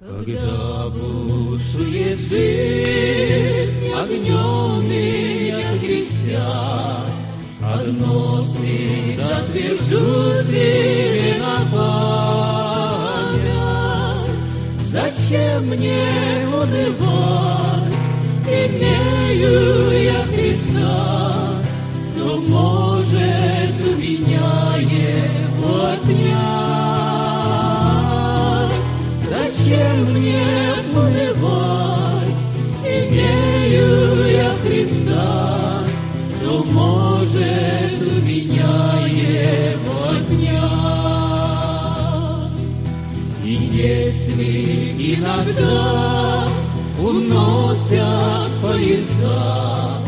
Когда бушует жизнь, огнем меня крестят, Одно всегда твержу себе на память. Зачем мне унывать, имею я Христа, Кто может Зачем мне унывать, имею я Христа, кто может у меня его отнять. И если иногда уносят поезда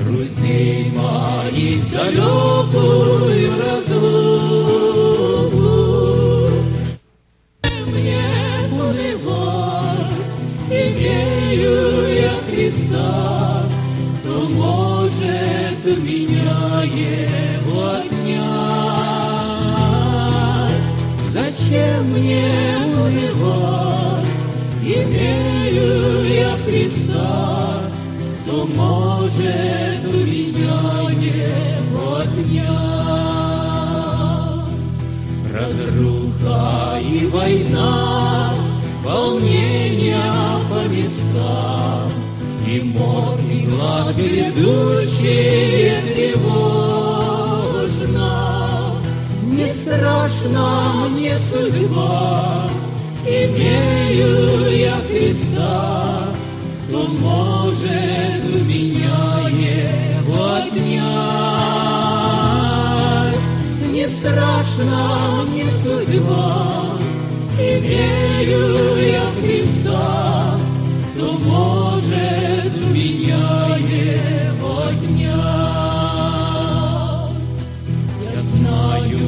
друзей моих далекую разлуку, Христа, то может меня его отнять. Зачем мне унывать? Имею я Христа, то может у меня его отнять. Разруха и война волнения по местам, И и глад грядущие тревожно. Не страшна мне судьба, Имею я Христа, Кто может у меня его отнять. Не страшна мне судьба, имею я Христа, кто может меня его отнять. Я знаю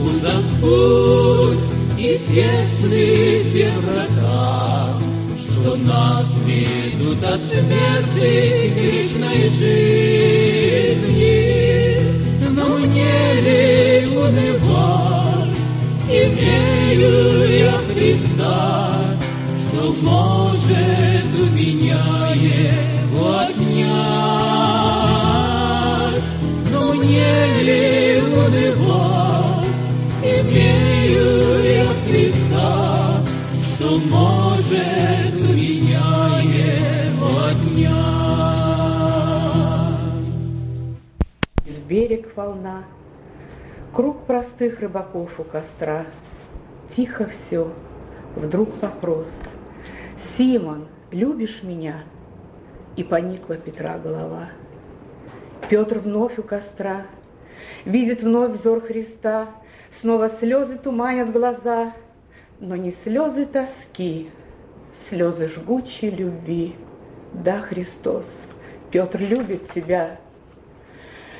узок путь и тесны те врата, что нас ведут от смерти к вечной жизни. Но мне ли унывать, имею я Христа, что может Но мне ли унывать, имею я Христа, что может у меня его. В берег волна, круг простых рыбаков у костра, Тихо все, вдруг вопрос. Симон, любишь меня? И поникла Петра голова. Петр вновь у костра, видит вновь взор Христа, Снова слезы туманят глаза, но не слезы тоски, слезы жгучей любви. Да, Христос, Петр любит тебя.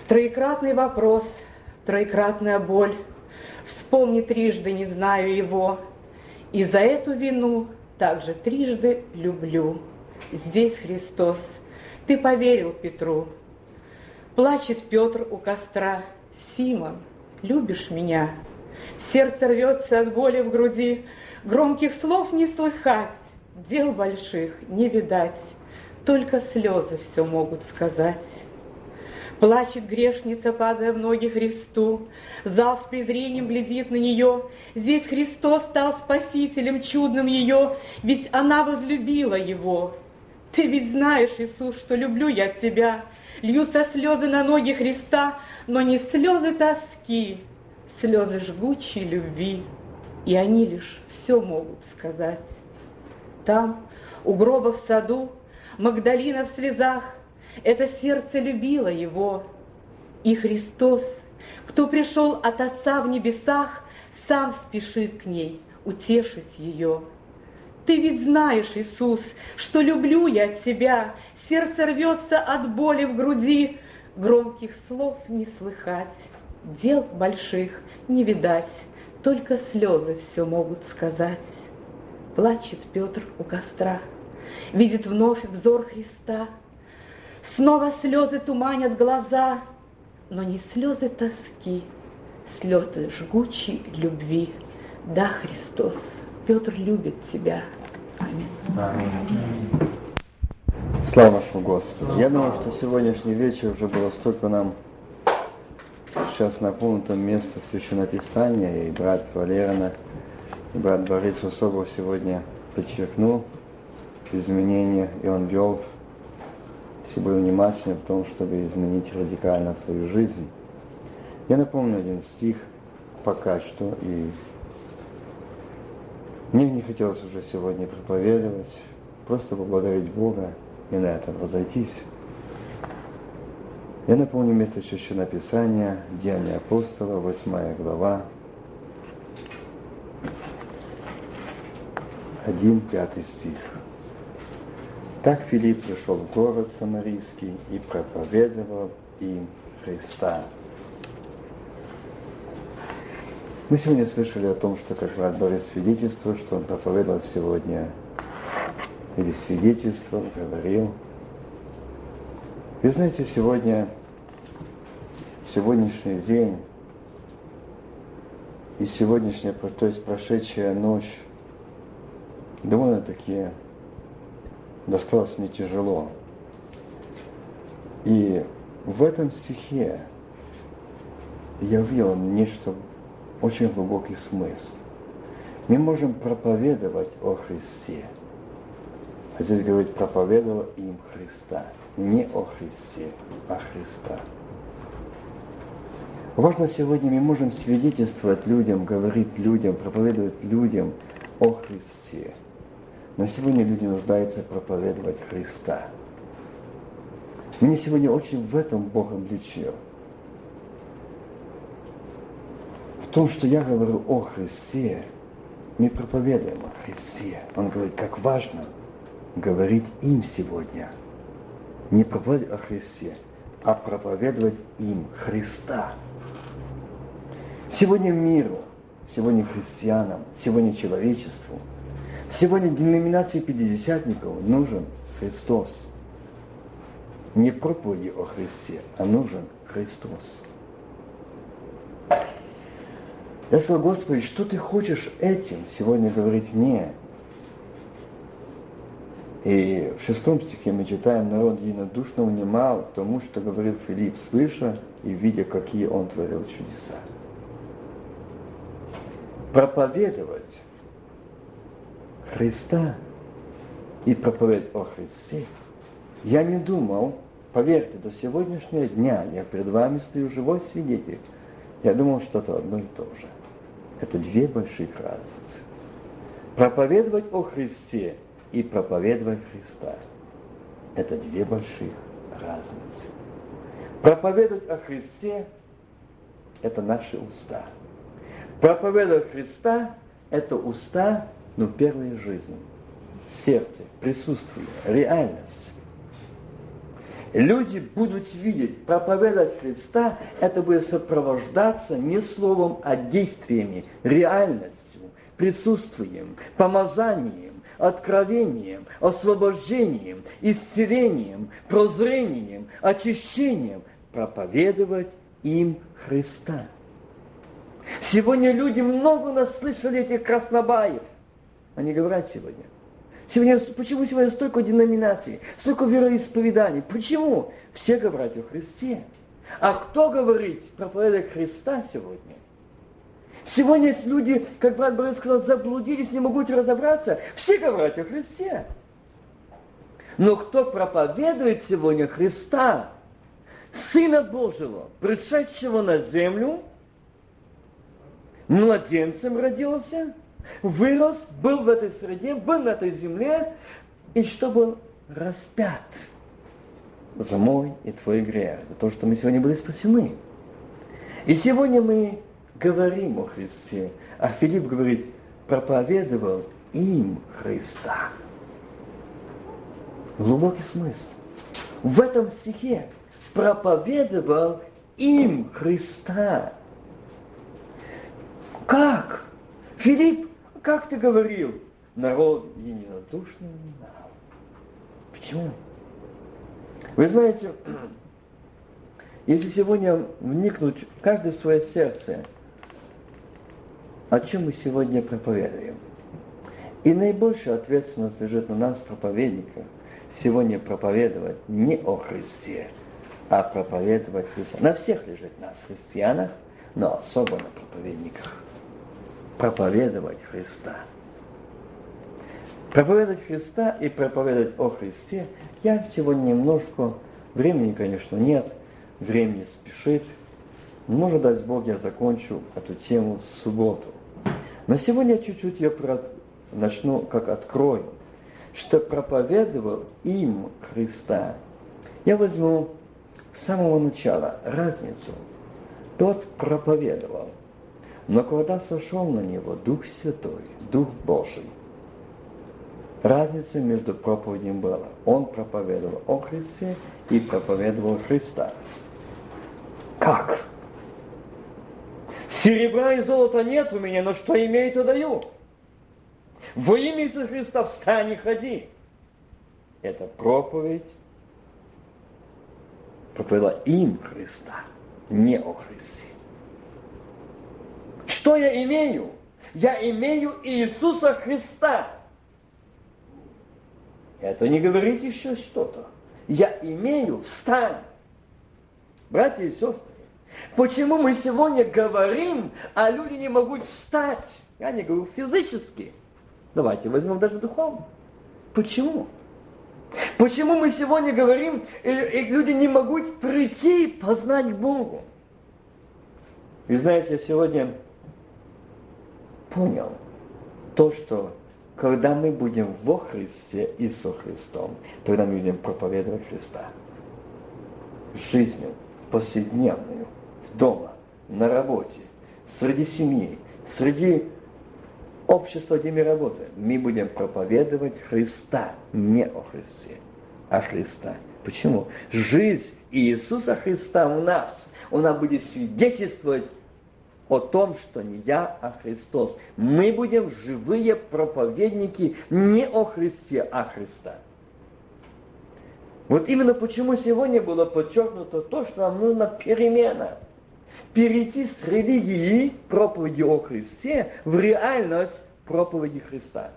Троекратный вопрос, троекратная боль, Вспомни трижды, не знаю его, И за эту вину также трижды люблю. Здесь Христос, ты поверил Петру. Плачет Петр у костра, Симон, любишь меня? Сердце рвется от боли в груди, Громких слов не слыхать, Дел больших не видать, Только слезы все могут сказать. Плачет грешница, падая в ноги Христу. Зал с презрением глядит на нее. Здесь Христос стал спасителем чудным ее, ведь она возлюбила его. Ты ведь знаешь, Иисус, что люблю я тебя. Льются слезы на ноги Христа, но не слезы тоски, слезы жгучей любви. И они лишь все могут сказать. Там, у гроба в саду, Магдалина в слезах, это сердце любило его. И Христос, кто пришел от Отца в небесах, сам спешит к ней утешить ее. Ты ведь знаешь, Иисус, что люблю я тебя, сердце рвется от боли в груди, громких слов не слыхать, дел больших не видать, только слезы все могут сказать. Плачет Петр у костра, видит вновь взор Христа — Снова слезы туманят глаза, но не слезы тоски, слезы жгучей любви. Да, Христос, Петр любит тебя. Аминь. Слава нашему Господу. Я думаю, что сегодняшний вечер уже было столько нам сейчас наполнено место Священного Писания, и брат Валерина, и брат Борис Усобов сегодня подчеркнул изменения, и он вел все были внимательны в том, чтобы изменить радикально свою жизнь. Я напомню один стих пока что, и мне не хотелось уже сегодня проповедовать, просто поблагодарить Бога и на этом разойтись. Я напомню место Священного Писания, Деяния апостола, 8 глава, 1-5 стих. Так Филипп пришел в город Самарийский и проповедовал им Христа. Мы сегодня слышали о том, что как брат Борис свидетельствовал, что он проповедовал сегодня, или свидетельствовал, говорил. Вы знаете, сегодня, в сегодняшний день и сегодняшняя, то есть прошедшая ночь, довольно-таки досталось мне тяжело. И в этом стихе я увидел нечто очень глубокий смысл. Мы можем проповедовать о Христе. А здесь говорит, проповедовал им Христа. Не о Христе, а Христа. Важно сегодня мы можем свидетельствовать людям, говорить людям, проповедовать людям о Христе. Но сегодня люди нуждаются проповедовать Христа. Меня сегодня очень в этом Бог обличил. В том, что я говорю о Христе, мы проповедуем о Христе. Он говорит, как важно говорить им сегодня. Не проповедовать о Христе, а проповедовать им Христа. Сегодня миру, сегодня христианам, сегодня человечеству – Сегодня деноминации пятидесятников нужен Христос. Не проповеди о Христе, а нужен Христос. Я сказал, Господи, что ты хочешь этим сегодня говорить мне? И в шестом стихе мы читаем, народ единодушно унимал тому, что говорил Филипп, слыша и видя, какие он творил чудеса. Проповедовать Христа и проповедь о Христе, я не думал, поверьте, до сегодняшнего дня я перед вами стою живой свидетель, я думал, что это одно и то же. Это две больших разницы. Проповедовать о Христе и проповедовать Христа – это две больших разницы. Проповедовать о Христе – это наши уста. Проповедовать Христа – это уста но первая жизнь, сердце, присутствие, реальность. Люди будут видеть, проповедовать Христа, это будет сопровождаться не словом, а действиями, реальностью, присутствием, помазанием, откровением, освобождением, исцелением, прозрением, очищением, проповедовать им Христа. Сегодня люди много наслышали этих краснобаев. Они говорят сегодня. Сегодня, почему сегодня столько деноминаций, столько вероисповеданий? Почему? Все говорят о Христе. А кто говорит проповедовать Христа сегодня? Сегодня люди, как брат Борис сказал, заблудились, не могут разобраться. Все говорят о Христе. Но кто проповедует сегодня Христа, Сына Божьего, пришедшего на землю, младенцем родился, вырос, был в этой среде, был на этой земле, и что был распят за мой и твой грех, за то, что мы сегодня были спасены. И сегодня мы говорим о Христе, а Филипп говорит, проповедовал им Христа. Глубокий смысл. В этом стихе проповедовал им Христа. Как? Филипп как ты говорил, народ единодушно внимал. Почему? Вы знаете, если сегодня вникнуть в каждое свое сердце, о чем мы сегодня проповедуем, И наибольшая ответственность лежит на нас, проповедниках, сегодня проповедовать не о Христе, а проповедовать Христа. На всех лежит нас, христианах, но особо на проповедниках. Проповедовать Христа. Проповедовать Христа и проповедовать о Христе, я сегодня немножко, времени, конечно, нет, времени спешит. Может, даст Бог, я закончу эту тему в субботу. Но сегодня чуть-чуть я начну, как открою, что проповедовал им Христа. Я возьму с самого начала разницу. Тот проповедовал, но когда сошел на него Дух Святой, Дух Божий, разница между проповедью была. Он проповедовал о Христе и проповедовал Христа. Как? Серебра и золота нет у меня, но что имею, то даю. Во имя Иисуса Христа встань и ходи. Это проповедь проповедовала им Христа, не о Христе. Что я имею? Я имею Иисуса Христа. Это не говорит еще что-то. Я имею, встань. Братья и сестры, почему мы сегодня говорим, а люди не могут встать? Я не говорю физически. Давайте возьмем даже духовно. Почему? Почему мы сегодня говорим, и, и люди не могут прийти познать Богу? Вы знаете, я сегодня понял то, что когда мы будем во Христе и со Христом, тогда мы будем проповедовать Христа. Жизнью повседневную, дома, на работе, среди семьи, среди общества, где мы работаем. Мы будем проповедовать Христа, не о Христе, а Христа. Почему? Жизнь Иисуса Христа в нас, она будет свидетельствовать о том, что не я, а Христос. Мы будем живые проповедники не о Христе, а Христа. Вот именно почему сегодня было подчеркнуто то, что нам нужна перемена. Перейти с религии проповеди о Христе в реальность проповеди Христа.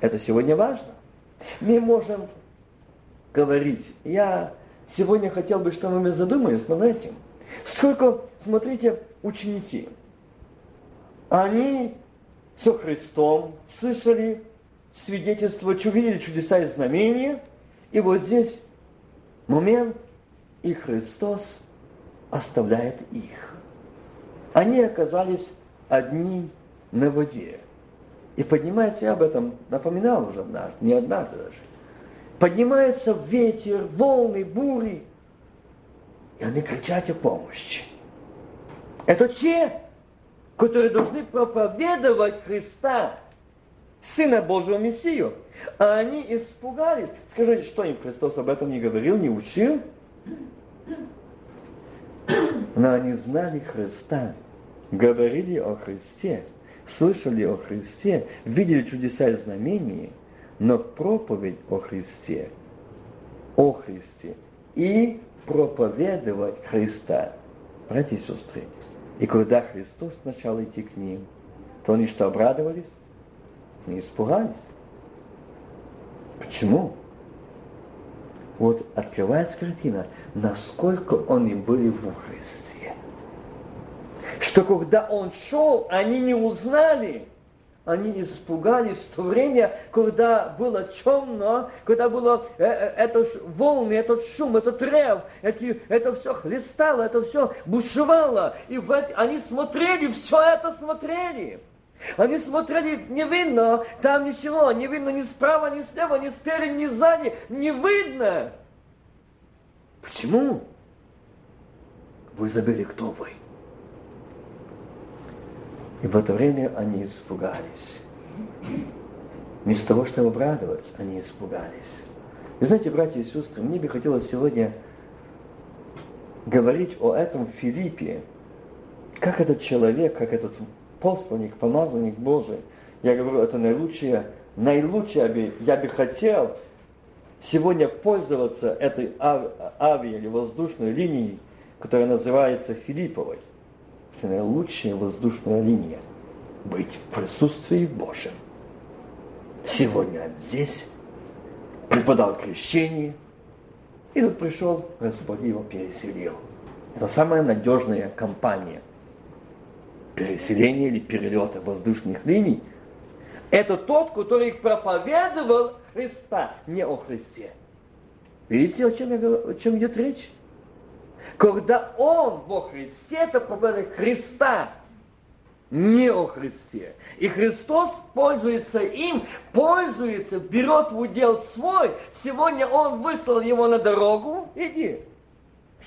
Это сегодня важно. Мы можем говорить, я сегодня хотел бы, чтобы мы задумались над этим – Сколько, смотрите, ученики. Они со Христом слышали свидетельство, увидели чудеса и знамения. И вот здесь момент, и Христос оставляет их. Они оказались одни на воде. И поднимается, я об этом напоминал уже однажды, не однажды даже. Поднимается ветер, волны, бури – и они кричат о помощи. Это те, которые должны проповедовать Христа, Сына Божьего Мессию. А они испугались. Скажите, что им Христос об этом не говорил, не учил? Но они знали Христа, говорили о Христе, слышали о Христе, видели чудеса и знамения, но проповедь о Христе, о Христе и проповедовать Христа. Братья и сестры, и когда Христос начал идти к ним, то они что, обрадовались? Не испугались. Почему? Вот открывается картина, насколько они были во Христе. Что когда Он шел, они не узнали, они испугались в то время, когда было темно, когда было э, э, это волны, этот шум, этот рев, эти, это все хлестало, это все бушевало. И в они смотрели, все это смотрели. Они смотрели, не видно там ничего, не видно ни справа, ни слева, ни спереди, ни сзади, не видно. Почему? Вы забыли, кто вы. И в это время они испугались. Вместо того, чтобы обрадоваться, они испугались. Вы знаете, братья и сестры, мне бы хотелось сегодня говорить о этом Филиппе, как этот человек, как этот посланник, помазанник Божий. Я говорю, это наилучшее, наилучшее я бы хотел сегодня пользоваться этой ави или воздушной линией, которая называется Филипповой. Это наилучшая воздушная линия. быть в присутствии Божьем. Сегодня здесь преподал крещение, и тут пришел Господь его переселил. Это самая надежная компания переселения или перелета воздушных линий. Это тот, который проповедовал Христа, не о Христе. Видите, о чем, я, о чем идет речь? Когда он во Христе, это проповедует Христа, не о Христе. И Христос пользуется им, пользуется, берет в удел свой. Сегодня Он выслал его на дорогу. Иди.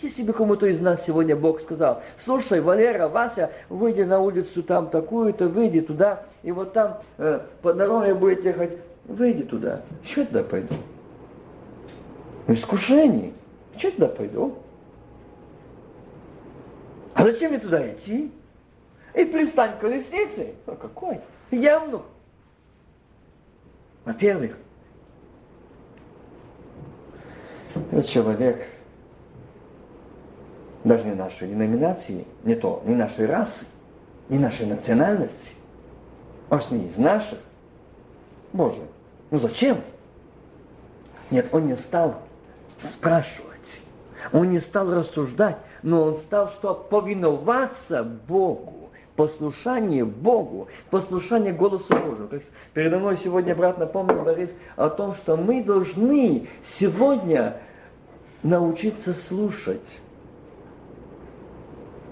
Если бы кому-то из нас сегодня Бог сказал, слушай, Валера, Вася, выйди на улицу там такую-то, выйди туда, и вот там э, по дороге будет ехать, выйди туда. Что я туда пойду? Искушение. Что я туда пойду? А зачем мне туда идти? и пристань к колеснице. А какой? Явно. Во-первых, этот человек даже не нашей деноминации, не то, не нашей расы, не нашей национальности, а с не из наших. Боже, ну зачем? Нет, он не стал спрашивать, он не стал рассуждать, но он стал что? Повиноваться Богу послушание Богу, послушание голосу Божьему. Как передо мной сегодня брат напомнил Борис о том, что мы должны сегодня научиться слушать.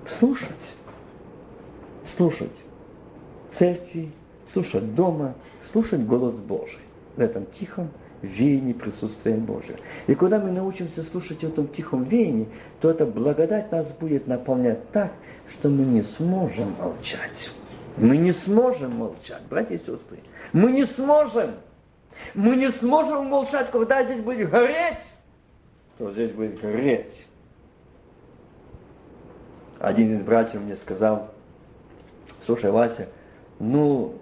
Слушать. Слушать церкви, слушать дома, слушать голос Божий в этом тихом веянии присутствия Божия. И когда мы научимся слушать в этом тихом веянии, то эта благодать нас будет наполнять так, что мы не сможем молчать. Мы не сможем молчать, братья и сестры. Мы не сможем. Мы не сможем молчать, когда здесь будет гореть. То здесь будет гореть. Один из братьев мне сказал, слушай, Вася, ну,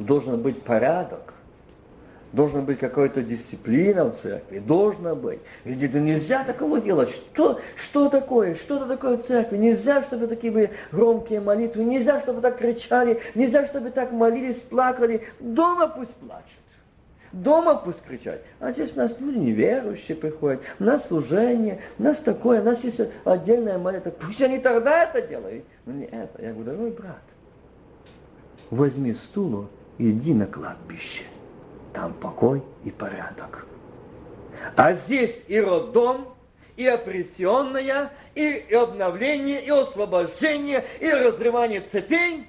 должен быть порядок должна быть какая-то дисциплина в церкви, должна быть. Ведь это нельзя такого делать. Что, что такое? Что-то такое в церкви. Нельзя, чтобы такие были громкие молитвы, нельзя, чтобы так кричали, нельзя, чтобы так молились, плакали. Дома пусть плачут. Дома пусть кричать. А здесь у нас люди неверующие приходят, у нас служение, у нас такое, у нас есть отдельная молитва. Пусть они тогда это делают, но не это. Я говорю, дорогой брат, возьми стулу и иди на кладбище там покой и порядок. А здесь и роддом, и опрессионное, и обновление, и освобождение, и разрывание цепей.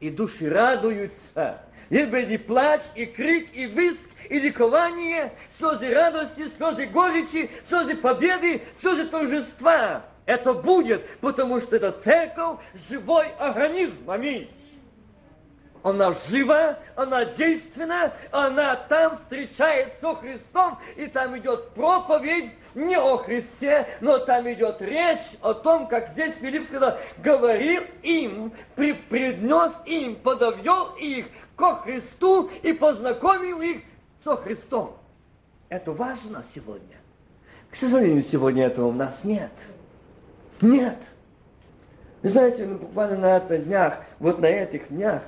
И души радуются. И будет плач, и крик, и виск, и ликование, слезы радости, слезы горечи, слезы победы, слезы торжества. Это будет, потому что это церковь, живой организм. Аминь. Она жива, она действенна, она там встречается со Христом, и там идет проповедь не о Христе, но там идет речь о том, как здесь Филипп сказал, говорил им, при, преднес им, подовел их ко Христу и познакомил их со Христом. Это важно сегодня. К сожалению, сегодня этого у нас нет. Нет. Вы знаете, ну, буквально на этих днях, вот на этих днях,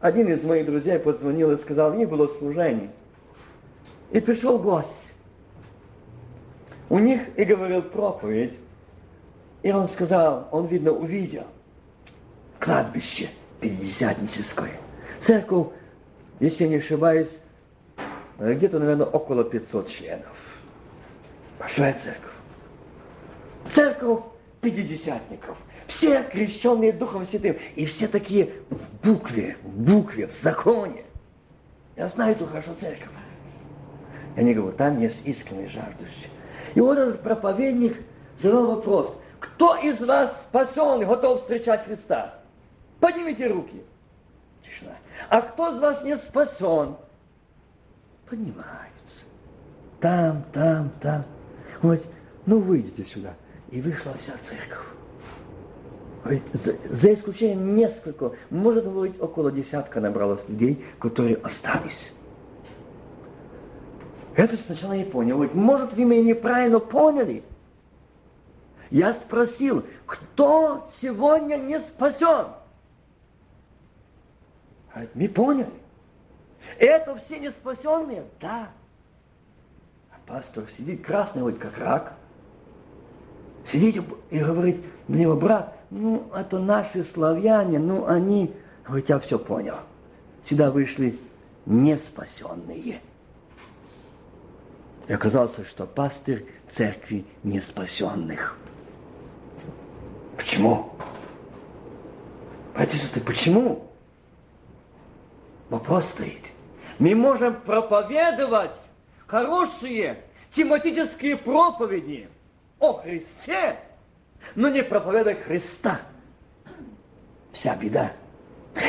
один из моих друзей позвонил и сказал, них было служение. И пришел гость. У них и говорил проповедь. И он сказал, он, видно, увидел кладбище Пятидесятническое. Церковь, если не ошибаюсь, где-то, наверное, около 500 членов. Большая церковь. Церковь пятидесятников. Все крещенные Духом Святым. И все такие в букве, в букве, в законе. Я знаю эту хорошо церковь. Я не говорю, там есть искренний жаждущий. И вот этот проповедник задал вопрос. Кто из вас спасен и готов встречать Христа? Поднимите руки. Тишина. А кто из вас не спасен? Поднимаются. Там, там, там. Он говорит, ну выйдите сюда. И вышла вся церковь. За, за исключением несколько, может быть, около десятка набралось людей, которые остались. Это сначала не понял. Говорит, может, вы меня неправильно поняли? Я спросил, кто сегодня не спасен? Мы поняли. Это все не спасенные? Да. А пастор сидит красный, вот как рак. Сидит и говорит на него, брат, ну, это наши славяне, ну, они... Говорит, я все понял. Сюда вышли неспасенные. И оказалось, что пастырь церкви неспасенных. Почему? Братья ты почему? Вопрос стоит. Мы можем проповедовать хорошие тематические проповеди о Христе, но не проповедовать Христа. Вся беда.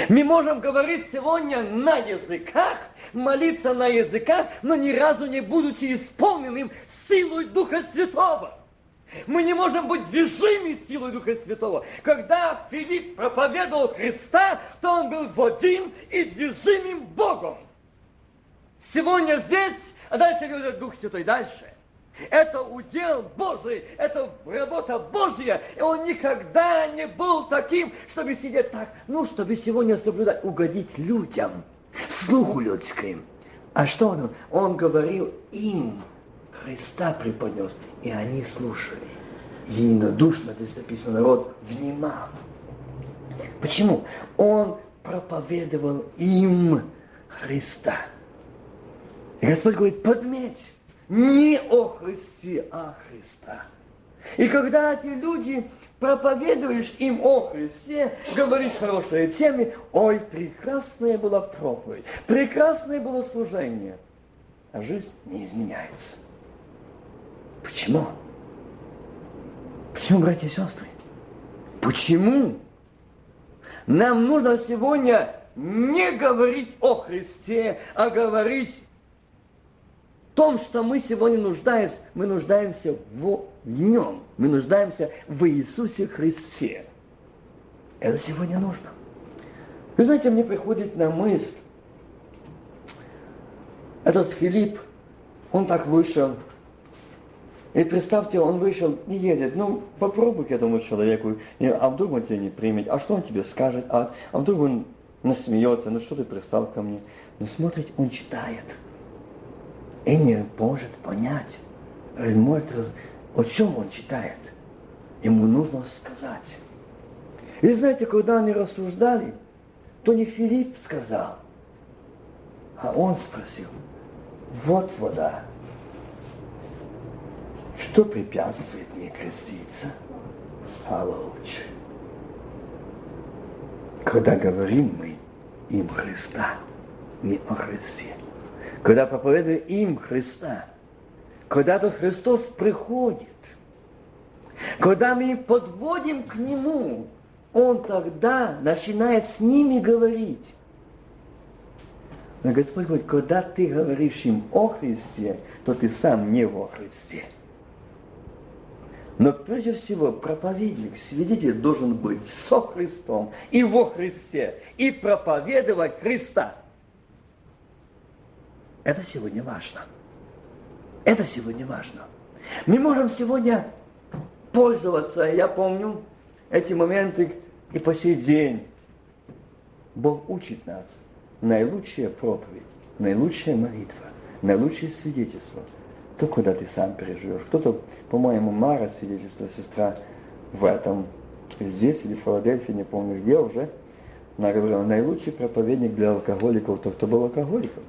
Мы можем говорить сегодня на языках, молиться на языках, но ни разу не будучи исполненным силой Духа Святого. Мы не можем быть движимы силой Духа Святого. Когда Филипп проповедовал Христа, то он был водим и движимым Богом. Сегодня здесь, а дальше говорит Дух Святой, дальше. Это удел Божий, это работа Божья. И он никогда не был таким, чтобы сидеть так, ну, чтобы сегодня соблюдать, угодить людям, слуху людским. А что он? Он говорил им, Христа преподнес, и они слушали. Единодушно, здесь написано, народ внимал. Почему? Он проповедовал им Христа. И Господь говорит, подметь, не о Христе, а Христа. И когда эти люди проповедуешь им о Христе, говоришь хорошие темы, ой, прекрасная была проповедь, прекрасное было служение, а жизнь не изменяется. Почему? Почему, братья и сестры? Почему? Нам нужно сегодня не говорить о Христе, а говорить том, что мы сегодня нуждаемся, мы нуждаемся в, Нем. Мы нуждаемся в Иисусе Христе. Это сегодня нужно. Вы знаете, мне приходит на мысль, этот Филипп, он так вышел, и представьте, он вышел и едет. Ну, попробуй к этому человеку, а вдруг он тебя не примет, а что он тебе скажет, а, а вдруг он насмеется, ну что ты пристал ко мне. Но смотрите, он читает – и не может понять, может, о чем он читает. Ему нужно сказать. И знаете, когда они рассуждали, то не Филипп сказал, а он спросил, вот вода, что препятствует мне креститься? А. Когда говорим мы им Христа, не о Христе когда проповедуем им Христа, когда тот Христос приходит, когда мы подводим к Нему, Он тогда начинает с ними говорить. Но Господь говорит, когда ты говоришь им о Христе, то ты сам не во Христе. Но прежде всего проповедник, свидетель должен быть со Христом и во Христе, и проповедовать Христа – это сегодня важно. Это сегодня важно. Мы можем сегодня пользоваться, я помню эти моменты и по сей день. Бог учит нас наилучшая проповедь, наилучшая молитва, наилучшее свидетельство. То, куда ты сам переживешь. Кто-то, по-моему, Мара свидетельство, сестра в этом, здесь или в Филадельфии, не помню где уже, она говорила, наилучший проповедник для алкоголиков, тот, кто был алкоголиком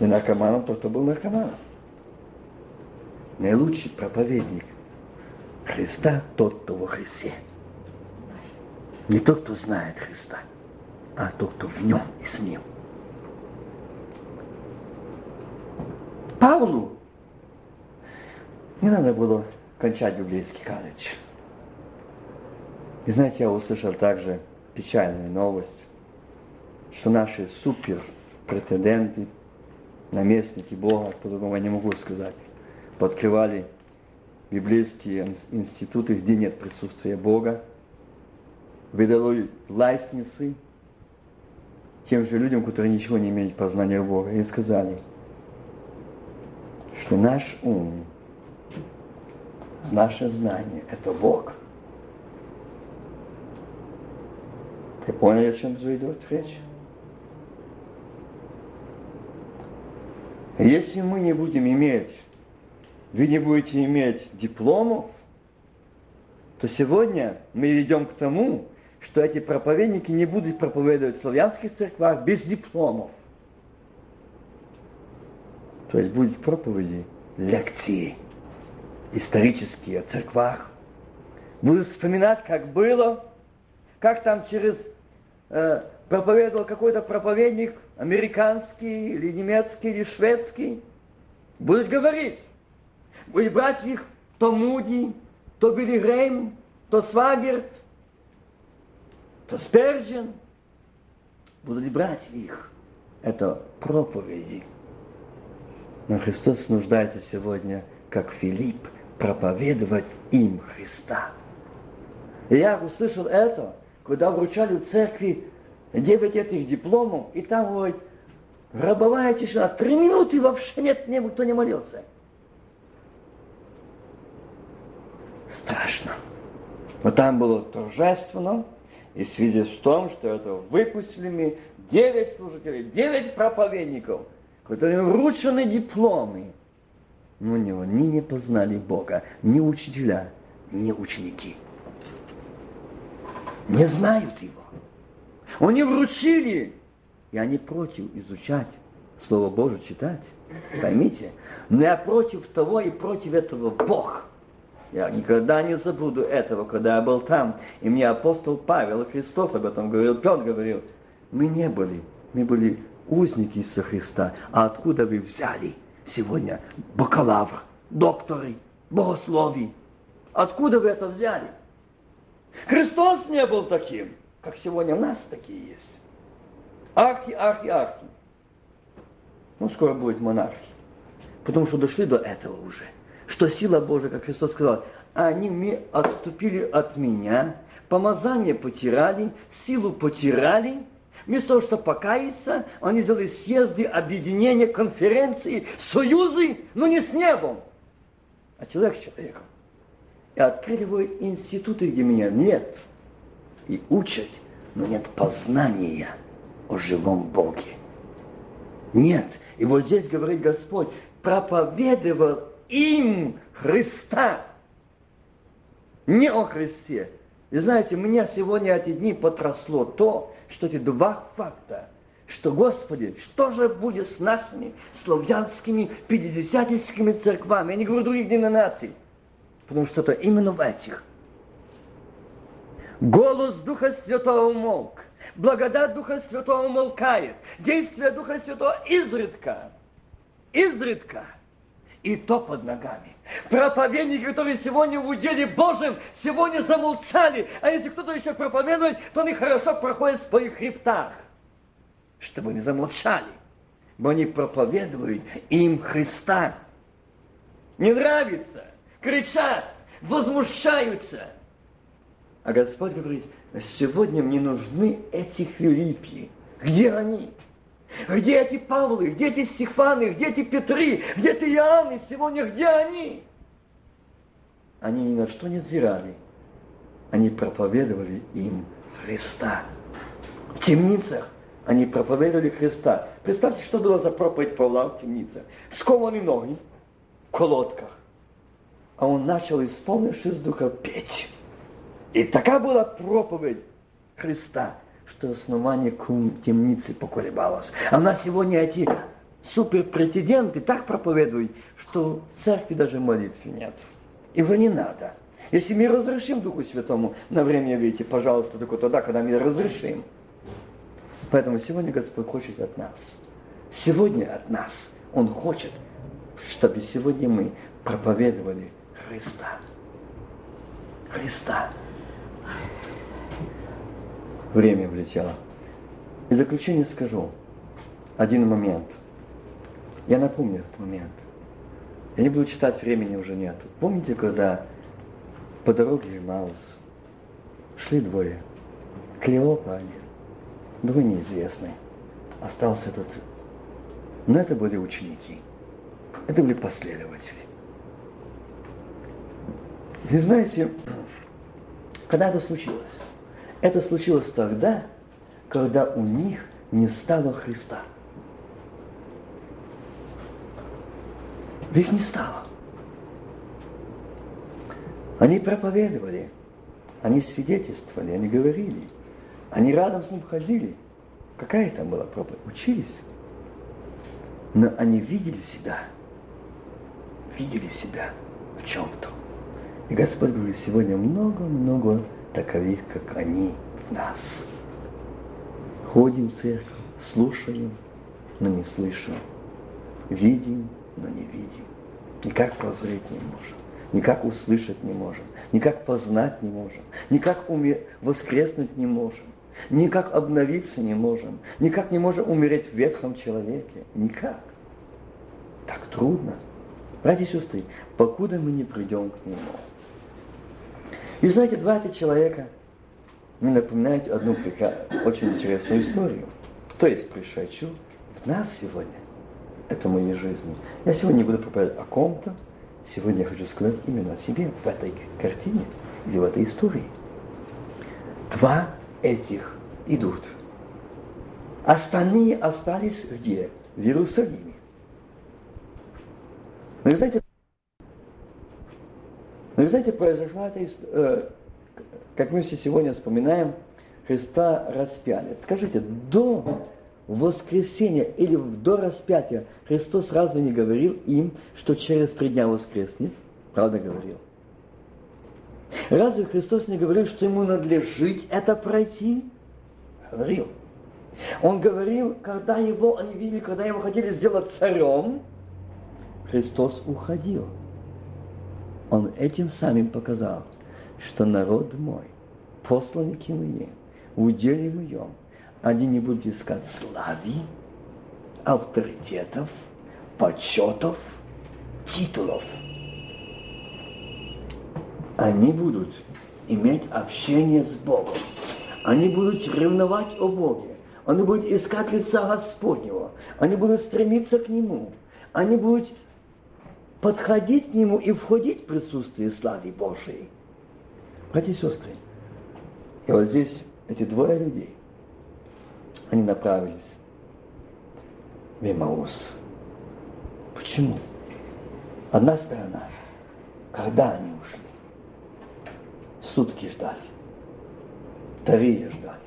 и наркоманом тот, кто был наркоманом. Наилучший проповедник Христа тот, кто во Христе. Не тот, кто знает Христа, а тот, кто в нем и с ним. Павлу не надо было кончать библейский колледж. И знаете, я услышал также печальную новость, что наши супер претенденты наместники Бога, по-другому я не могу сказать, подкрывали библейские институты, где нет присутствия Бога, выдали лайсницы тем же людям, которые ничего не имеют познания Бога, и сказали, что наш ум, наше знание – это Бог. Вы поняли, о чем идет речь? Если мы не будем иметь, вы не будете иметь дипломов, то сегодня мы идем к тому, что эти проповедники не будут проповедовать в славянских церквах без дипломов. То есть будут проповеди, лекции исторические о церквах. Будут вспоминать, как было, как там через э, проповедовал какой-то проповедник, американский, или немецкий, или шведский. Будут говорить, будут брать их то Муди, то Билли Грейм, то Свагерт, то Сперджин. Будут брать их. Это проповеди. Но Христос нуждается сегодня, как Филипп, проповедовать им Христа. И я услышал это, когда вручали церкви девять этих дипломов, и там говорит, гробовая тишина, три минуты вообще нет, никто не молился. Страшно. Но там было торжественно, и свидетельств в том, что это выпустили мы девять служителей, девять проповедников – которые вручены дипломы, но у него ни не познали Бога, ни учителя, ни ученики. Не знают его. Они вручили, и они против изучать Слово Божие, читать. Поймите, но я против того и против этого Бог. Я никогда не забуду этого, когда я был там, и мне апостол Павел, Христос об этом говорил, Петр говорил, мы не были, мы были узники Иисуса Христа. А откуда вы взяли сегодня бакалавр, докторы, богословий? Откуда вы это взяли? Христос не был таким, как сегодня у нас такие есть. Архи, архи, архи. Ну, скоро будет монархи. Потому что дошли до этого уже. Что сила Божия, как Христос сказал, они отступили от меня, помазание потеряли, силу потеряли, Вместо того, чтобы покаяться, они сделали съезды, объединения, конференции, союзы, но не с небом, а человек с человеком. И открыли его институты, где меня нет. И учат, но нет познания о живом Боге. Нет. И вот здесь говорит Господь, проповедовал им Христа. Не о Христе. И знаете, меня сегодня эти дни потросло то, что эти два факта, что, Господи, что же будет с нашими славянскими пятидесятническими церквами? Я не говорю других деноминаций, потому что это именно в этих. Голос Духа Святого умолк. Благодать Духа Святого умолкает. Действие Духа Святого изредка. Изредка. И то под ногами. Проповедники, которые сегодня в уделе Божьем, сегодня замолчали. А если кто-то еще проповедует, то они хорошо проходят в своих хребтах. Чтобы не замолчали. Бо они проповедуют им Христа. Не нравится, кричат, возмущаются. А Господь говорит, сегодня мне нужны эти Филиппи. Где они? Где эти Павлы, где эти Стефаны, где эти Петры, где эти Иоанны сегодня, где они? Они ни на что не взирали. Они проповедовали им Христа. В темницах они проповедовали Христа. Представьте, что было за проповедь Павла в темнице. Скованы ноги в колодках. А он начал, исполнившись духа, петь. И такая была проповедь Христа – что основание темницы поколебалось. А у нас сегодня эти суперпретенденты так проповедуют, что в церкви даже молитвы нет. И уже не надо. Если мы разрешим Духу Святому на время видите, пожалуйста, только тогда, когда мы разрешим. Поэтому сегодня Господь хочет от нас. Сегодня от нас Он хочет, чтобы сегодня мы проповедовали Христа. Христа время влетело. И в заключение скажу один момент. Я напомню этот момент. Я не буду читать, времени уже нет. Помните, когда по дороге Маус шли двое? Клеопа они, двое неизвестные. Остался этот. Но это были ученики. Это были последователи. И знаете, когда это случилось? Это случилось тогда, когда у них не стало Христа. Их не стало. Они проповедовали, они свидетельствовали, они говорили, они рядом с ним ходили. Какая там была проповедь? Учились. Но они видели себя, видели себя в чем-то. И Господь говорит, сегодня много-много таковых, как они в нас. Ходим в церковь, слушаем, но не слышим. Видим, но не видим. Никак прозреть не можем. Никак услышать не можем. Никак познать не можем. Никак уме... воскреснуть не можем. Никак обновиться не можем. Никак не можем умереть в ветхом человеке. Никак. Так трудно. Братья и сестры, покуда мы не придем к Нему. И знаете, два этих человека мне напоминают одну очень интересную историю. То есть пришедшую в нас сегодня. Это моей жизни. Я сегодня не буду проповедовать о ком-то. Сегодня я хочу сказать именно о себе в этой картине или в этой истории. Два этих идут. Остальные остались где? В Иерусалиме. Но вы знаете, но вы знаете, произошла эта история, как мы все сегодня вспоминаем, Христа распяли. Скажите, до воскресения или до распятия Христос разве не говорил им, что через три дня воскреснет? Правда говорил. Разве Христос не говорил, что ему надлежит это пройти? Говорил. Он говорил, когда его, они видели, когда его хотели сделать царем, Христос уходил. Он этим самим показал, что народ мой, посланники мои, в уделе моем, они не будут искать славы, авторитетов, почетов, титулов. Они будут иметь общение с Богом. Они будут ревновать о Боге. Они будут искать лица Господнего. Они будут стремиться к Нему. Они будут подходить к Нему и входить в присутствие славы Божией. Братья и сестры, и вот здесь эти двое людей, они направились в Эмаус. Почему? Одна сторона, когда они ушли, сутки ждали, вторые ждали,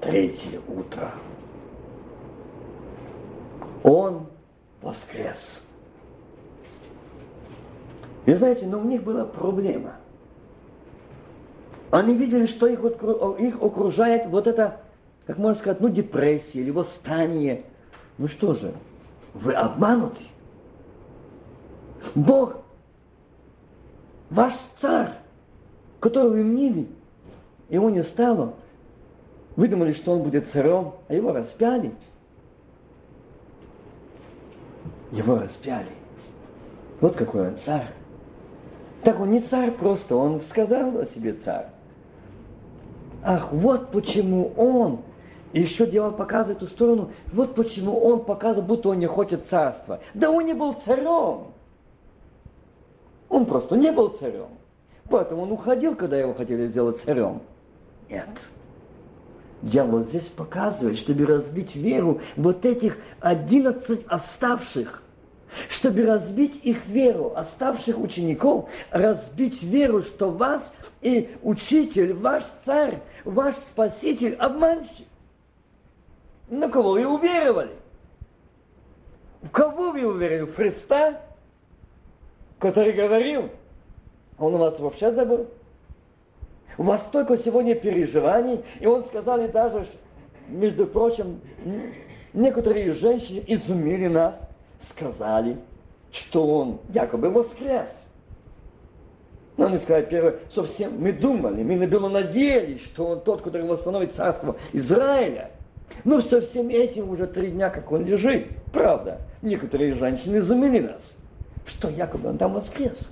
третье утро. Он воскрес. И знаете, но у них была проблема. Они видели, что их, их окружает вот это, как можно сказать, ну, депрессия или восстание. Ну что же, вы обмануты. Бог, ваш царь, которого вы мнили, его не стало. Вы думали, что он будет царем, а его распяли. Его распяли. Вот какой он царь. Так он не царь просто, он сказал о себе царь. Ах, вот почему он, и еще дело показывает эту сторону, вот почему он показывает, будто он не хочет царства. Да он не был царем. Он просто не был царем. Поэтому он уходил, когда его хотели сделать царем. Нет. Дьявол здесь показывает, чтобы разбить веру вот этих одиннадцать оставших – чтобы разбить их веру, оставших учеников, разбить веру, что вас и учитель, ваш царь, ваш спаситель обманщик. На кого вы уверовали? В кого вы уверовали? В Христа, который говорил, он у вас вообще забыл? У вас столько сегодня переживаний, и он сказал, даже, между прочим, некоторые женщины изумили нас, сказали, что он якобы воскрес. Но мы сказали первое, совсем мы думали, мы было надеялись, что он тот, который восстановит царство Израиля. Но со всем этим уже три дня, как он лежит. Правда, некоторые женщины изумили нас, что якобы он там воскрес.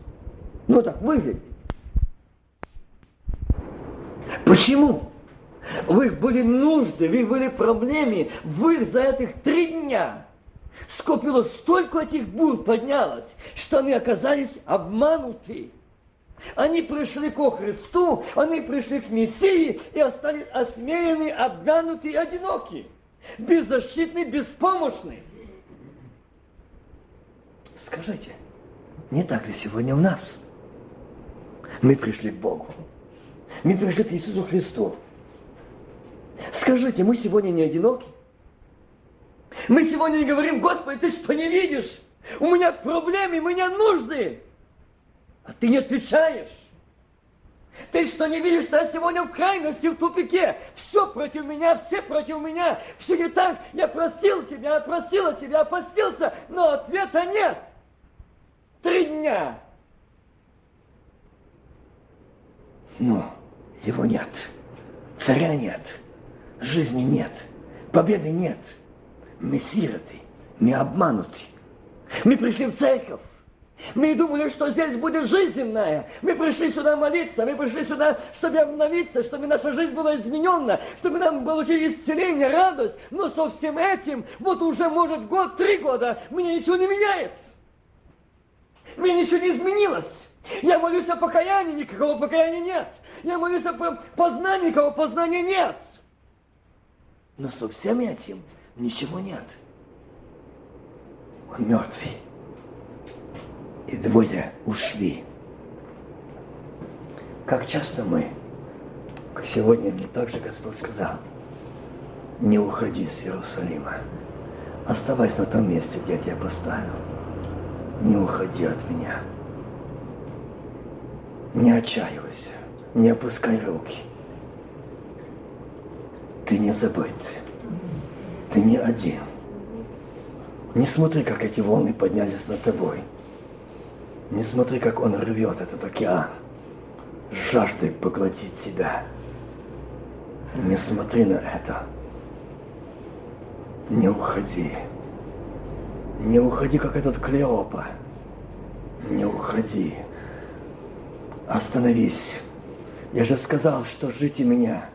Ну так выглядит. Почему? В их были нужды, в их были проблемы, в их за этих три дня скопилось столько этих бур поднялось, что они оказались обмануты. Они пришли ко Христу, они пришли к Мессии и остались осмеяны, обмануты и одиноки, беззащитны, беспомощны. Скажите, не так ли сегодня у нас? Мы пришли к Богу. Мы пришли к Иисусу Христу. Скажите, мы сегодня не одиноки? Мы сегодня говорим, Господи, ты что не видишь? У меня проблемы, мне нужны. А ты не отвечаешь. Ты что не видишь, что я сегодня в крайности, в тупике? Все против меня, все против меня. Все не так. Я просил тебя, я просила тебя, опустился, но ответа нет. Три дня. Но его нет. Царя нет. Жизни нет. Победы нет. Мы сироты. Мы обмануты. Мы пришли в церковь. Мы думали, что здесь будет жизненная. Мы пришли сюда молиться, мы пришли сюда, чтобы обновиться, чтобы наша жизнь была изменена, чтобы нам получили исцеление, радость. Но со всем этим, вот уже может год, три года, мне ничего не меняется. Мне ничего не изменилось. Я молюсь о покаянии, никакого покаяния нет. Я молюсь о познании, никакого познания нет. Но со всем этим ничего нет. Он мертвый и двое ушли. Как часто мы, как сегодня мне также Господь сказал, не уходи с Иерусалима, оставайся на том месте, где я тебя поставил. Не уходи от меня. Не отчаивайся, не опускай руки. Ты не забыт. Ты не один. Не смотри, как эти волны поднялись над тобой. Не смотри, как он рвет этот океан, жаждой поглотить тебя. Не смотри на это. Не уходи. Не уходи, как этот Клеопа. Не уходи. Остановись. Я же сказал, что жите меня.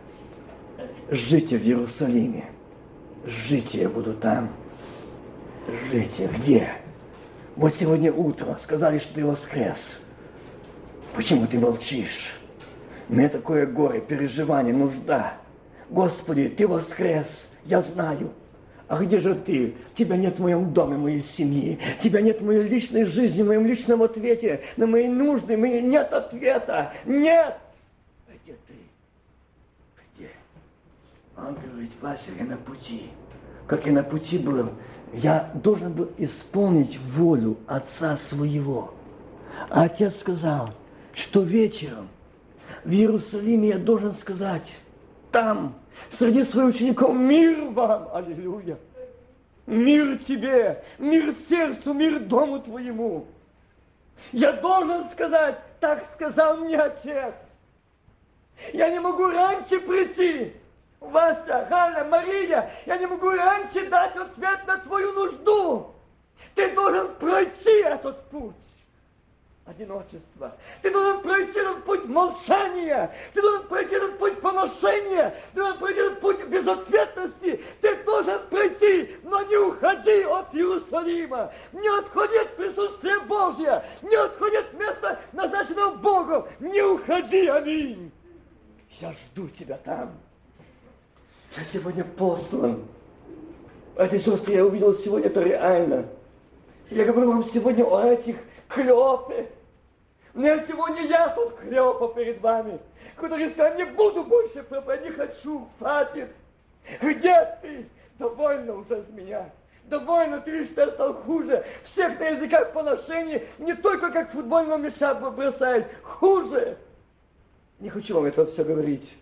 Жите в Иерусалиме. Жите я буду там. Жите где? Вот сегодня утром сказали, что ты воскрес. Почему ты молчишь? Меня такое горе, переживание, нужда. Господи, ты воскрес, я знаю. А где же ты? Тебя нет в моем доме, моей семьи. Тебя нет в моей личной жизни, в моем личном ответе. На мои нужды мне нет ответа. Нет! Где ты? Где? Говорит, Вася, я на пути. Как я на пути был, я должен был исполнить волю отца своего. А отец сказал, что вечером в Иерусалиме я должен сказать, там, среди своих учеников, мир вам, аллилуйя, мир тебе, мир сердцу, мир дому твоему. Я должен сказать, так сказал мне отец. Я не могу раньше прийти, Вася, Галя, Мария, я не могу раньше дать ответ на твою нужду. Ты должен пройти этот путь одиночества. Ты должен пройти этот путь молчания. Ты должен пройти этот путь поношения. Ты должен пройти этот путь безответности. Ты должен пройти, но не уходи от Иерусалима. Не отходи от присутствия Божьего. Не отходи от места, назначенного Богом. Не уходи, аминь. Я жду тебя там. Я сегодня послан. Эти сестры я увидел сегодня, это реально. Я говорю вам сегодня о этих клепе. Мне сегодня я тут клепа перед вами, который сказал, не буду больше проповедь, не хочу, хватит. Где ты? Довольно уже с меня. Довольно, ты что стал хуже. Всех на языках поношений, не только как футбольного мяча бросает, хуже. Не хочу вам это все говорить.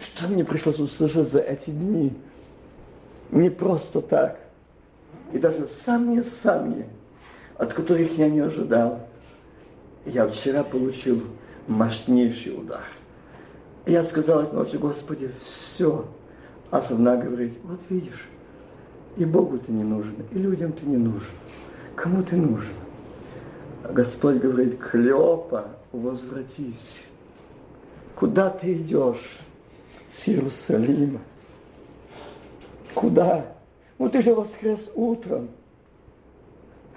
Что мне пришлось услышать за эти дни? Не просто так. И даже самые-самые, от которых я не ожидал. Я вчера получил мощнейший удар. Я сказал этой ночью, Господи, все. А жена говорит, вот видишь, и Богу ты не нужен, и людям ты не нужен. Кому ты нужен? А Господь говорит, Клеопа, возвратись. Куда ты идешь? С Иерусалима. Куда? Ну ты же воскрес утром,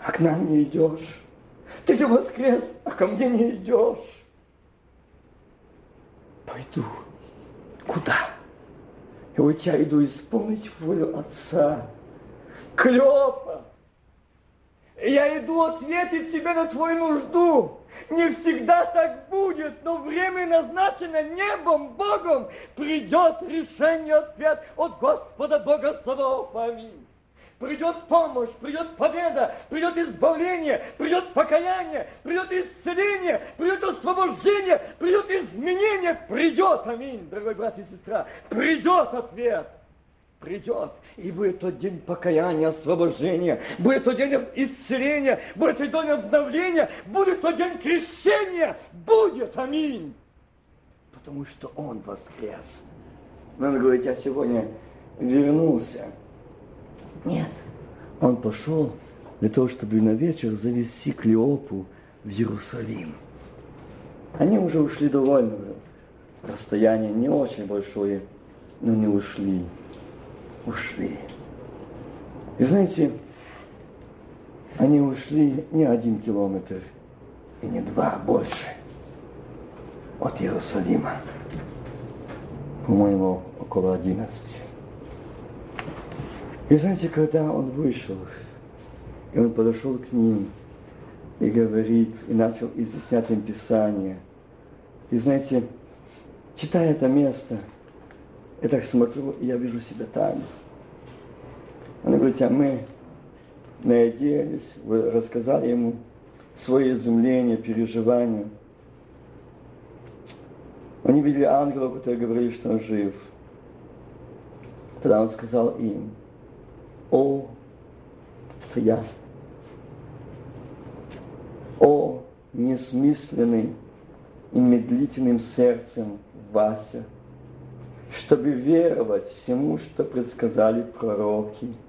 а к нам не идешь. Ты же воскрес, а ко мне не идешь. Пойду. Куда? И вот я иду исполнить волю Отца. Клёпа! Я иду ответить тебе на твою нужду. Не всегда так будет, но время назначено небом, Богом. Придет решение, ответ от Господа Бога Саваоф. Аминь. Придет помощь, придет победа, придет избавление, придет покаяние, придет исцеление, придет освобождение, придет изменение, придет, аминь, дорогой брат и сестра, придет ответ придет, и будет тот день покаяния, освобождения, будет тот день исцеления, будет тот день обновления, будет тот день крещения, будет, аминь. Потому что Он воскрес. Надо говорить, я сегодня вернулся. Нет, Он пошел для того, чтобы на вечер завести Клеопу в Иерусалим. Они уже ушли довольно, расстояние не очень большое, но не ушли ушли. И знаете, они ушли не один километр, и не два, а больше от Иерусалима. По-моему, около одиннадцати. И знаете, когда он вышел, и он подошел к ним, и говорит, и начал изъяснять им Писание. И знаете, читая это место, я так смотрю, я вижу себя там. Она говорит, а мы надеялись, вы рассказали ему свое изумление, переживания. Они видели ангелов, которые говорили, что он жив. Тогда он сказал им, о, это я. О, несмысленный и медлительным сердцем Вася, чтобы веровать всему, что предсказали пророки –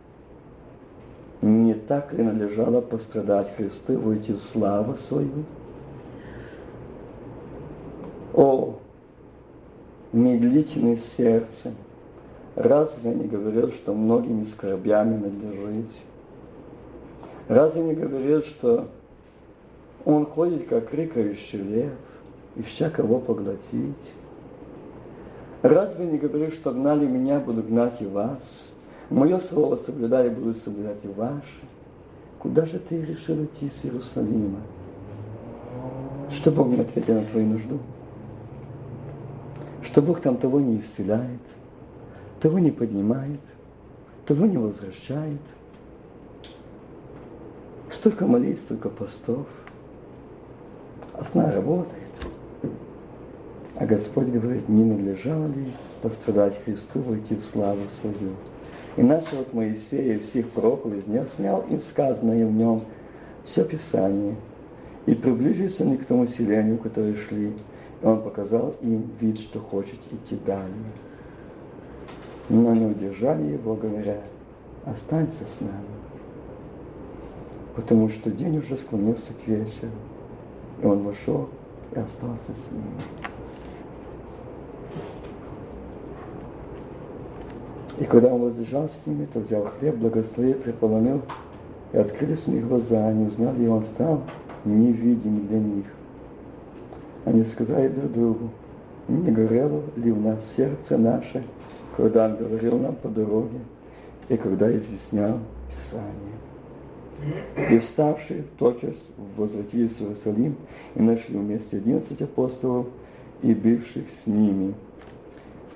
не так ли надлежало пострадать Христу, войти в славу свою? О, медлительное сердце! Разве не говорил, что многими скорбями надлежить? Разве не говорил, что он ходит, как рыкающий лев, и всякого поглотить? Разве не говорил, что гнали меня, буду гнать и вас? Мое слово соблюдали, буду соблюдать и ваши. Куда же ты решил идти с Иерусалима? Что Бог не ответил на твою нужду? Что Бог там того не исцеляет, того не поднимает, того не возвращает. Столько молитв, столько постов. Основа работает. А Господь говорит, не надлежало ли пострадать Христу, войти в славу свою. И начал от Моисея и всех него, снял им сказанное в нем все Писание. И приближился они к тому селению, в которое шли. И он показал им вид, что хочет идти далее. Но не удержали его, говоря, останься с нами. Потому что день уже склонился к вечеру. И он вошел и остался с ними. И когда он возлежал с ними, то взял хлеб, благословил, преполомил, и открылись у них глаза, они узнали, и он стал невидим для них. Они сказали друг другу, не горело ли в нас сердце наше, когда он говорил нам по дороге, и когда изъяснял Писание. И вставшие тотчас возвратились в Иерусалим и нашли вместе одиннадцать апостолов и бывших с ними –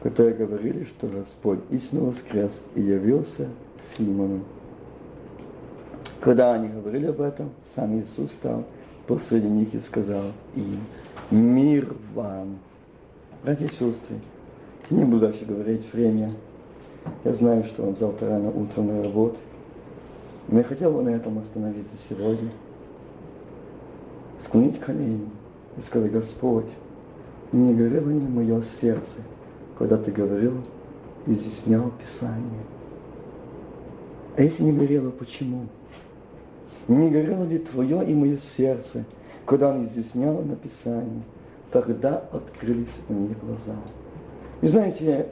которые говорили, что Господь истинно воскрес и явился Симону. Когда они говорили об этом, сам Иисус стал посреди них и сказал им, мир вам. Братья и сестры, не буду дальше говорить время. Я знаю, что он завтра рано утром на работу. Но я хотел бы на этом остановиться сегодня. Склонить колени и сказать, Господь, не горело ли мое сердце – когда ты говорил, изъяснял Писание. А если не горело, почему? Не горело ли твое и мое сердце, когда он изъяснял на Писание? Тогда открылись у них глаза. И знаете,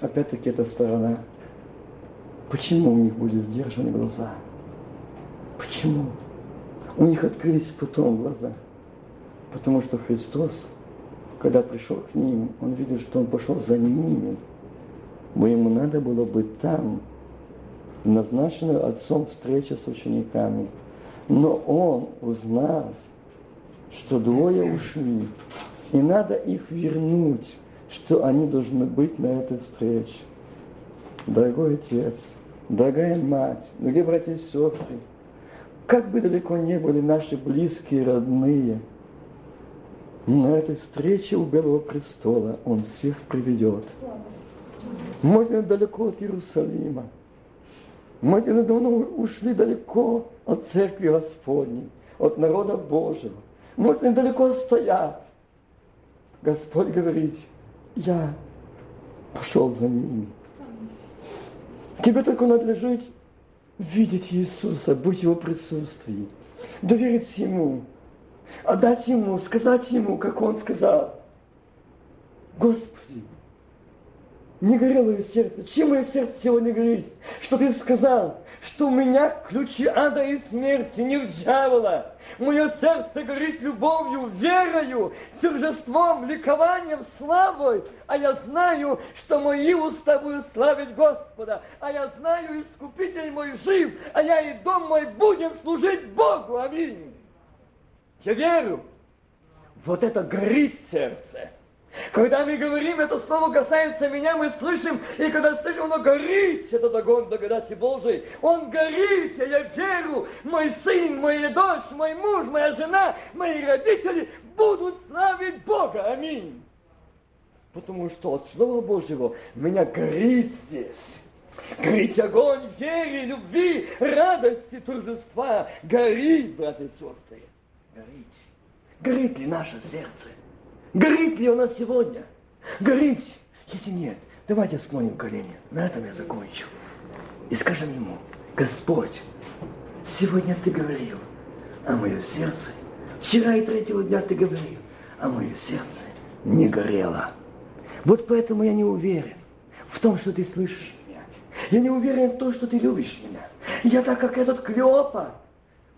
опять-таки эта сторона, почему у них были сдержаны глаза? Почему? У них открылись потом глаза. Потому что Христос когда пришел к ним, он видел, что он пошел за ними. Но ему надо было быть там, назначенную отцом встреча с учениками. Но он узнал, что двое ушли, и надо их вернуть, что они должны быть на этой встрече. Дорогой отец, дорогая мать, дорогие братья и сестры, как бы далеко не были наши близкие, родные, на этой встрече у Белого престола Он всех приведет. Мы далеко от Иерусалима. Мы давно ушли далеко от Церкви Господней, от народа Божьего. Может, недалеко стоят. Господь говорит, я пошел за ними. Тебе только надлежит видеть Иисуса, быть в Его присутствии, доверить Ему, отдать Ему, сказать Ему, как Он сказал. Господи, не горело ее сердце. Чем мое сердце сегодня горит? Что ты сказал? Что у меня ключи ада и смерти, не в дьявола. Мое сердце горит любовью, верою, торжеством, ликованием, славой. А я знаю, что мои уста будут славить Господа. А я знаю, Искупитель мой жив, а я и дом мой будем служить Богу. Аминь. Я верю. Вот это горит сердце. Когда мы говорим, это слово касается меня, мы слышим, и когда слышим, оно горит, этот огонь благодати Божией. Он горит, и я верю, мой сын, моя дочь, мой муж, моя жена, мои родители будут славить Бога. Аминь. Потому что от Слова Божьего меня горит здесь. Горит огонь веры, любви, радости, торжества. Горит, братья и сестры. Горит. Горит ли наше сердце? Горит ли у нас сегодня? Горит. Если нет, давайте склоним колени. На этом я закончу. И скажем ему, Господь, сегодня ты говорил, а мое сердце, вчера и третьего дня ты говорил, а мое сердце не горело. Вот поэтому я не уверен в том, что ты слышишь меня. Я не уверен в том, что ты любишь меня. Я так, как этот Клеопа.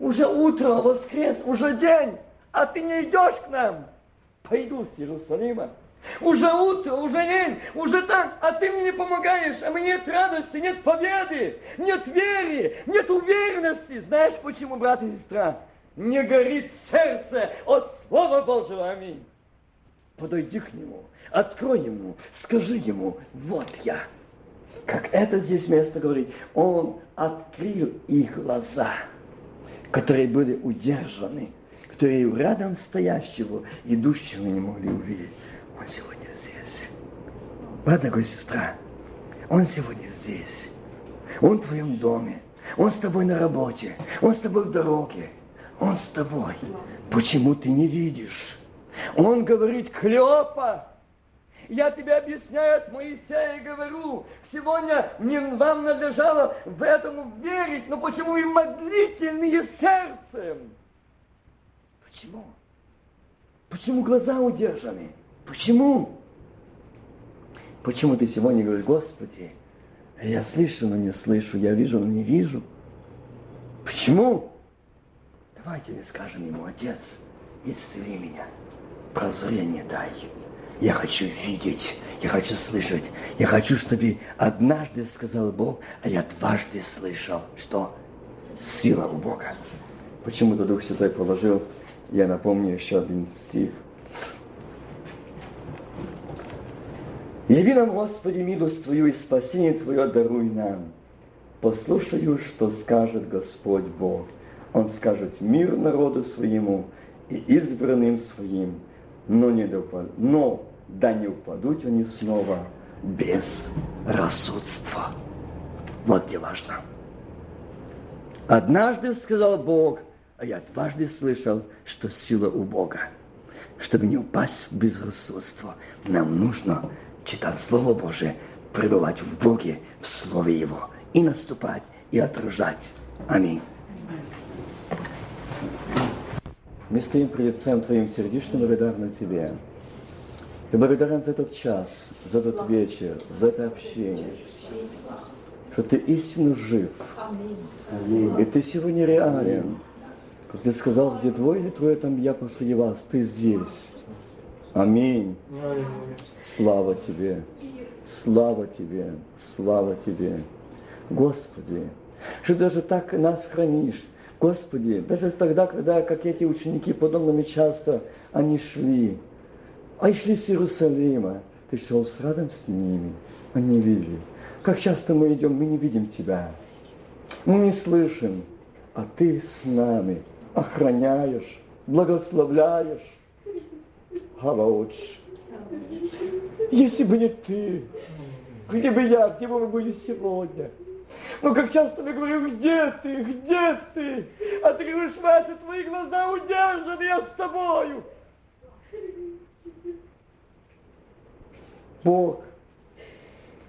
Уже утро, воскрес, уже день, а ты не идешь к нам пойду с Иерусалима. Уже утро, уже день, уже так, а ты мне не помогаешь, а мне нет радости, нет победы, нет веры, нет уверенности. Знаешь почему, брат и сестра? Не горит сердце от Слова Божьего. Аминь. Подойди к Нему, открой Ему, скажи Ему, вот я. Как это здесь место говорит, Он открыл их глаза, которые были удержаны и рядом стоящего, идущего не могли увидеть. Он сегодня здесь. Брат, дорогой сестра, он сегодня здесь. Он в твоем доме. Он с тобой на работе. Он с тобой в дороге. Он с тобой. Почему ты не видишь? Он говорит, Клеопа, я тебе объясняю от Моисея говорю, сегодня не вам надлежало в этом верить, но почему вы модлительные сердцем? Почему? Почему глаза удержаны? Почему? Почему ты сегодня говоришь, Господи, я слышу, но не слышу, я вижу, но не вижу? Почему? Давайте мы скажем ему, Отец, исцели меня, прозрение дай. Я хочу видеть, я хочу слышать, я хочу, чтобы однажды сказал Бог, а я дважды слышал, что сила у Бога. Почему-то Дух Святой положил я напомню еще один стих. Яви нам, Господи, милость Твою и спасение Твое даруй нам. Послушаю, что скажет Господь Бог. Он скажет мир народу своему и избранным своим, но, не допад... но да не упадут они снова без рассудства. Вот где важно. Однажды сказал Бог – а я дважды слышал, что сила у Бога. Чтобы не упасть в безрассудство, нам нужно читать Слово Божие, пребывать в Боге, в Слове Его, и наступать, и отражать. Аминь. Мы стоим пред Лицем Твоим сердечно благодарны Тебе. И благодарен за этот час, за этот вечер, за это общение, что Ты истинно жив. И Ты сегодня реален. Как ты сказал, где двое или трое, там я посреди вас, ты здесь. Аминь. Слава Тебе, слава Тебе, слава Тебе. Господи, что даже так нас хранишь, Господи, даже тогда, когда, как эти ученики, подобными часто, они шли, они шли с Иерусалима, ты шел с рядом с ними, они видели. Как часто мы идем, мы не видим Тебя, мы не слышим, а Ты с нами охраняешь, благословляешь. Хавауч. Если бы не Ты, где бы я, где бы мы были сегодня? Ну, как часто мы говорим, где ты, где ты? А ты говоришь, Вася, твои глаза удержаны, я с тобою. Бог,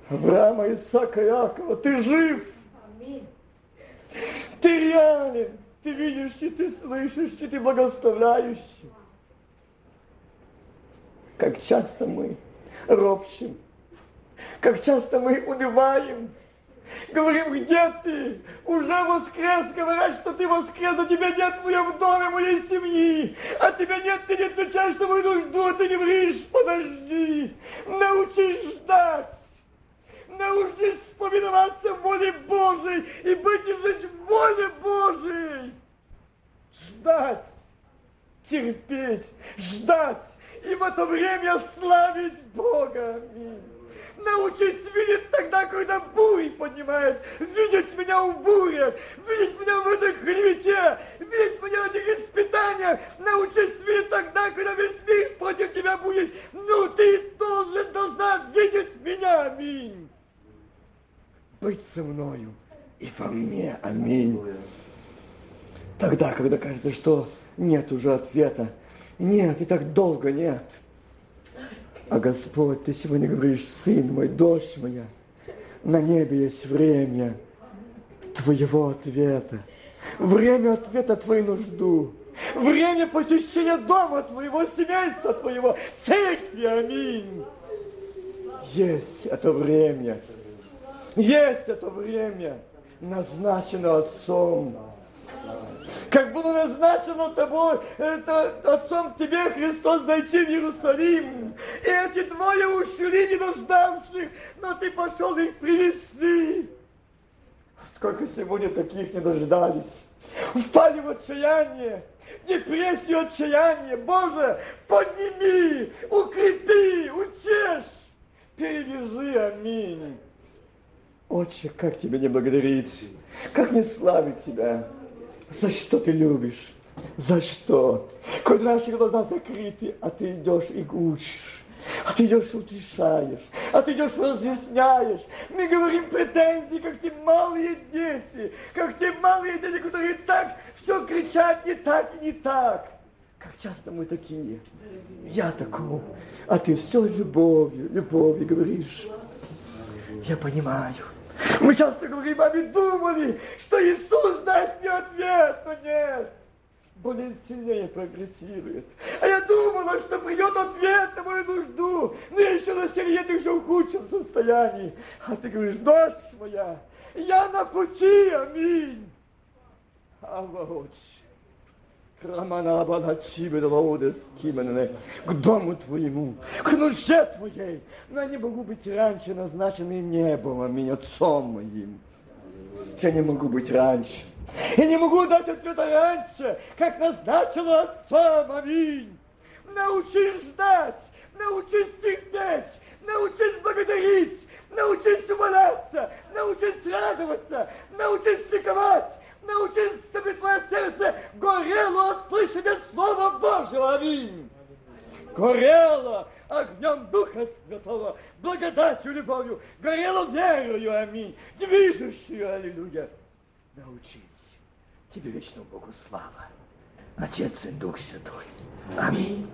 Авраама, Исаака, Якова, ты жив. Ты реален, ты видишь, и ты слышишь, и ты благословляющий. Как часто мы ропщим, как часто мы унываем, Говорим, где ты? Уже воскрес, говорят, что ты воскрес, но тебя нет в моем доме, моей семьи. А тебя нет, ты не отвечаешь на мою нужду, ты не говоришь, подожди. Научись ждать. Научись вспоминаться в воле Божией и быть и жить в воле Божией. Ждать, терпеть, ждать и в это время славить Бога. Аминь. Научись видеть тогда, когда бури поднимает. Видеть меня в буре, видеть меня в этой клевете, видеть меня в этих испытаниях. Научись видеть тогда, когда весь мир против тебя будет. Ну, ты должен, должна видеть меня. Аминь. Быть со мною и во мне. Аминь. Тогда, когда кажется, что нет уже ответа. Нет, и так долго нет. А Господь, Ты сегодня говоришь, сын мой, дочь моя, на небе есть время Твоего ответа. Время ответа Твою нужду. Время посещения дома Твоего, семейства Твоего, церкви. Аминь. Есть это время. Есть это время, назначено Отцом как было назначено тобой, это, Отцом тебе, Христос, зайти в Иерусалим. И эти двое ушли не нуждавших, но ты пошел их привести. Сколько сегодня таких не дождались. Впали в отчаяние, депрессию, отчаяние. Боже, подними, укрепи, учешь, перевяжи, аминь. Отче, как тебе не благодарить, как не славить тебя. За что ты любишь? За что? Когда наши глаза закрыты, а ты идешь и учишь. А ты идешь утешаешь, а ты идешь разъясняешь. Мы говорим претензии, как те малые дети, как те малые дети, которые так все кричат не так и не так. Как часто мы такие. Я такой, а ты все любовью, любовью говоришь. Я понимаю. Мы часто говорим, а мы думали, что Иисус даст мне ответ, но нет. Болезнь сильнее прогрессирует. А я думала, что придет ответ на мою нужду, но я еще на ты еще в худшем состоянии. А ты говоришь, дочь моя, я на пути, аминь. Ава, отче. К дому твоему, к нужде твоей. Но я не могу быть раньше назначенным небом, аминь, отцом моим. Я не могу быть раньше. Я не могу дать ответа раньше, как назначила отцом, аминь. Научись ждать, научись терпеть, научись благодарить, научись умоляться, научись радоваться, научись ликовать, научись, чтобы твое сердце горело от слышания Слова Божьего. Аминь. Горело огнем Духа Святого, благодатью, любовью, горело верою, аминь, движущую, аллилуйя. Научись. Тебе вечному Богу слава. Отец и Дух Святой. Аминь.